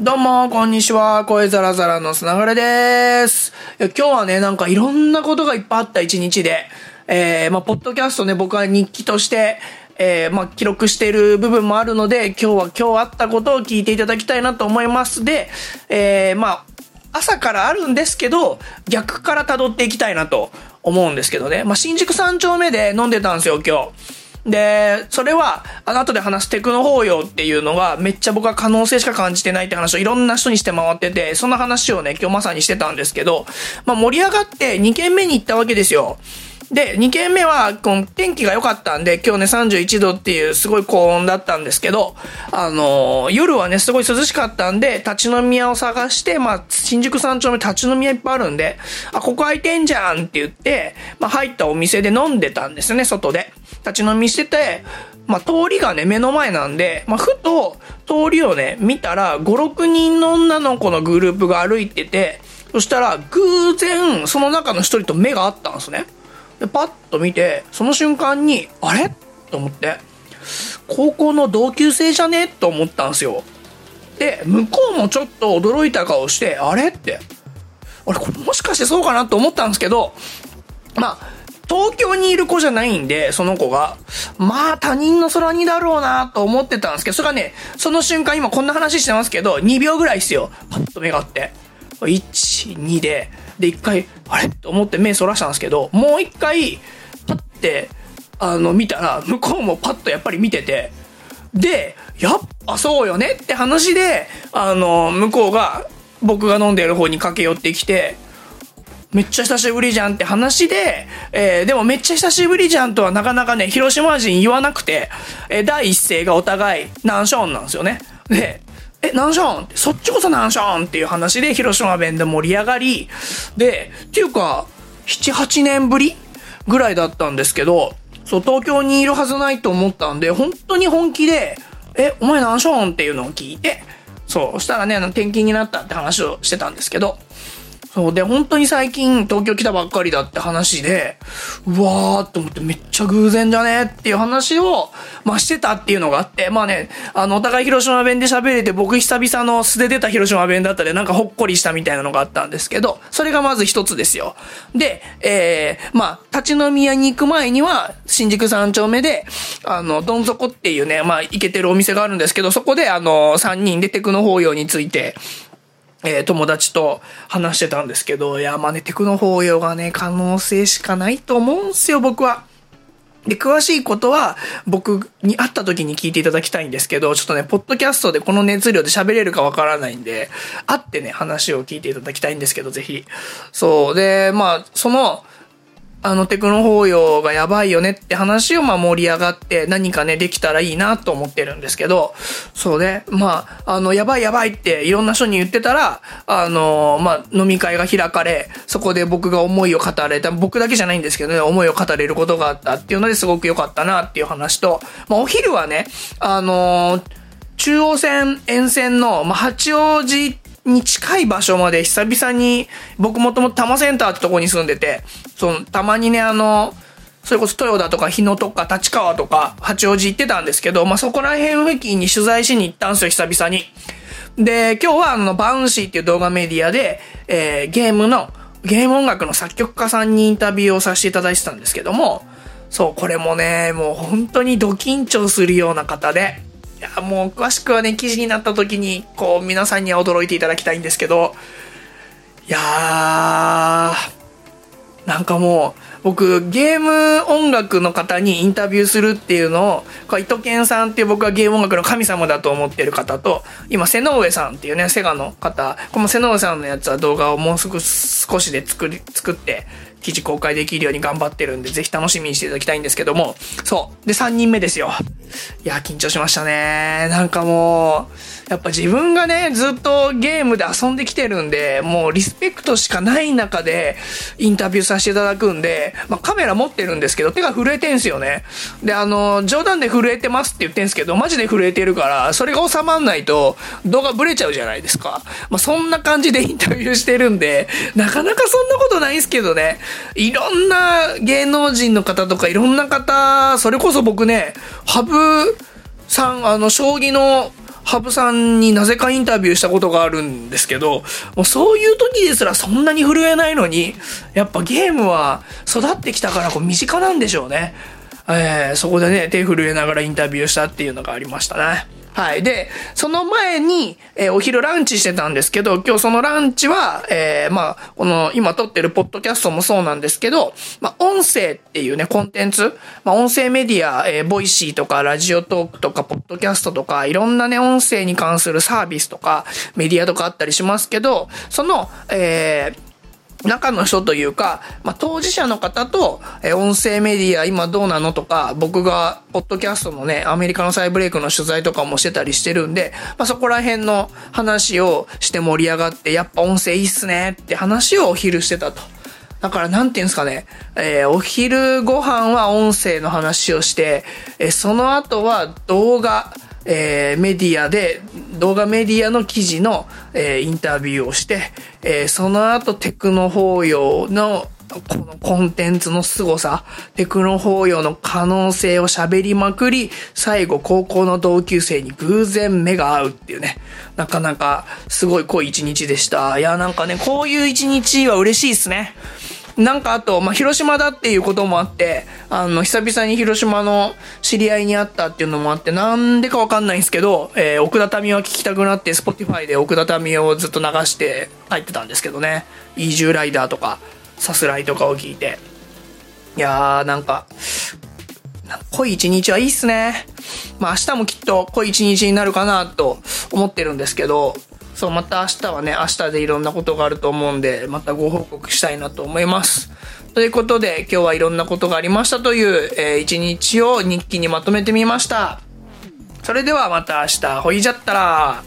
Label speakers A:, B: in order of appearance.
A: どうも、こんにちは。声ザラザラのつながれです。今日はね、なんかいろんなことがいっぱいあった一日で、えー、まあ、ポッドキャストね、僕は日記として、えー、まあ、記録している部分もあるので、今日は今日あったことを聞いていただきたいなと思います。で、えー、まあ、朝からあるんですけど、逆から辿っていきたいなと思うんですけどね。まあ、新宿三丁目で飲んでたんですよ、今日。で、それは、あの後で話すテクノ法要っていうのが、めっちゃ僕は可能性しか感じてないって話をいろんな人にして回ってて、その話をね、今日まさにしてたんですけど、まあ盛り上がって2軒目に行ったわけですよ。で、2軒目は、この天気が良かったんで、今日ね31度っていうすごい高温だったんですけど、あのー夜はね、すごい涼しかったんで、立ち飲み屋を探して、まあ、新宿三丁目立ち飲み屋いっぱいあるんで、あ、ここ空いてんじゃんって言って、まあ入ったお店で飲んでたんですね、外で。立ち飲みしてて、まあ通りがね、目の前なんで、まあふと通りをね、見たら、5、6人の女の子のグループが歩いてて、そしたら、偶然、その中の一人と目が合ったんですね。で、パッと見て、その瞬間に、あれ？と思って、高校の同級生じゃね？と思ったんですよ。で、向こうもちょっと驚いた顔して、あれ？って、あれ、これもしかしてそうかなと思ったんですけど、まあ、東京にいる子じゃないんで、その子が。まあ、他人の空にだろうなと思ってたんですけど、それがね、その瞬間、今こんな話してますけど、2秒ぐらいっすよ。パッと目があって。1、2で、で、1回、あれ？と思って目そらしたんですけど、もう1回、パッて、あの、見たら、向こうもパッとやっぱり見てて、で、やっぱそうよねって話で、あの、向こうが、僕が飲んでる方に駆け寄ってきて、めっちゃ久しぶりじゃんって話で、えーでもめっちゃ久しぶりじゃんとはなかなかね、広島人言わなくて、えー第一声がお互い、ナンションなんですよね。で、え、なんション、そっちこそなんションっていう話で広島弁で盛り上がり、で、っていうか、7、8年ぶりぐらいだったんですけど、そう、東京にいるはずないと思ったんで、本当に本気で、え、お前ナンションっていうのを聞いて、そう、そしたらね、あの転勤になったって話をしてたんですけど、そう。で、本当に最近東京来たばっかりだって話で、うわーって思ってめっちゃ偶然じゃねっていう話を、まあしてたっていうのがあって、まあね、あの、お互い広島弁で喋れて僕久々の素で出た広島弁だったでなんかほっこりしたみたいなのがあったんですけど、それがまず一つですよ。で、えー、まあ、立ち飲み屋に行く前には、新宿三丁目で、あの、どん底っていうね、まあ、行けてるお店があるんですけど、そこであの、三人でテクノ法要について、えー友達と話してたんですけど、いや、まあね、テクノ法要がね、可能性しかないと思うんすよ、僕は。で、詳しいことは僕に会った時に聞いていただきたいんですけど、ちょっとね、ポッドキャストでこの熱量で喋れるかわからないんで、会ってね、話を聞いていただきたいんですけど、ぜひ。そう。で、まあ、その、あのテクノ法要がやばいよねって話をまあ盛り上がって何かねできたらいいなと思ってるんですけど、そうね、まあ、あの、やばいやばいっていろんな人に言ってたら、あの、まあ、飲み会が開かれ、そこで僕が思いを語れた、僕だけじゃないんですけどね、思いを語れることがあったっていうのですごく良かったなっていう話と、まあ、お昼はね、あの中央線沿線の、まあ、八王子に近い場所まで久々に、僕もともと多摩センターってとこに住んでて、その、たまにね、あの、それこそ豊田とか日野とか立川とか八王子行ってたんですけど、まあ、そこら辺付近に取材しに行ったんですよ、久々に。で、今日はあの、バウンシーっていう動画メディアで、えーゲームの、ゲーム音楽の作曲家さんにインタビューをさせていただいてたんですけども、そう、これもね、もう本当にド緊張するような方で、や、もう詳しくはね、記事になった時に、こう、皆さんには驚いていただきたいんですけど、いやー、なんかもう、僕、ゲーム音楽の方にインタビューするっていうのを、これ伊藤健さんっていう僕はゲーム音楽の神様だと思ってる方と、今、瀬上さんっていうね、セガの方、この瀬上さんのやつは動画をもうすぐ少しで作り、作って、記事公開できるように頑張ってるんで、ぜひ楽しみにしていただきたいんですけども、そう。で、3人目ですよ。いや、緊張しましたね。なんかもう、やっぱ自分がね、ずっとゲームで遊んできてるんで、もうリスペクトしかない中でインタビューさせていただくんで、まあカメラ持ってるんですけど、手が震えてんすよね。で、あの、冗談で震えてますって言ってんすけど、マジで震えてるから、それが収まんないと動画ブレちゃうじゃないですか。まあそんな感じで インタビューしてるんで、なかなかそんなことないんすけどね。いろんな芸能人の方とかいろんな方、それこそ僕ね、ハブさん、あの、将棋の羽生さんになぜかインタビューしたことがあるんですけど、もうそういう時ですらそんなに震えないのに、やっぱゲームは育ってきたからこう身近なんでしょうね。えー、そこでね、手震えながらインタビューしたっていうのがありましたね。はい。で、その前に、えー、お昼ランチしてたんですけど、今日そのランチは、えー、まあ、この、今撮ってるポッドキャストもそうなんですけど、まあ、音声っていうね、コンテンツ、まあ、音声メディア、えー、 Voicy とか、 Radiotalk とか、ポッドキャストとか、いろんなね、音声に関するサービスとか、メディアとかあったりしますけど、その、えー、中の人というか、まあ、当事者の方と、え音声メディア今どうなのとか、僕が、ポッドキャストのね、アメリカの再ブレイクの取材とかもしてたりしてるんで、まあ、そこら辺の話をして盛り上がって、やっぱ音声いいっすねって話をお昼してたと。だから、なんていうんですかね、えー、お昼ご飯は音声の話をして、えー、その後は動画、えー、メディアで、動画メディアの記事の、えー、インタビューをして、えー、その後テクノ法要のこのコンテンツの凄さ、テクノ法要の可能性を喋りまくり、最後高校の同級生に偶然目が合うっていうね、なかなかすごい濃い一日でした。いや、なんかね、こういう一日は嬉しいですね。なんかあと、まあ、広島だっていうこともあって、あの、久々に広島の知り合いに会ったっていうのもあって、なんでかわかんないんですけど、えー、奥田民生聞きたくなって、Spotify で奥田民をずっと流して帰ってたんですけどね。イージューライダーとか、さすらいとかを聞いて。いやー、なんか、濃い一日はいいっすね。まあ明日もきっと濃い一日になるかなと思ってるんですけど、そう、また明日はね、明日でいろんなことがあると思うんで、またご報告したいなと思います。ということで、今日はいろんなことがありましたという、えー、一日を日記にまとめてみました。それではまた明日、ほいじゃったら。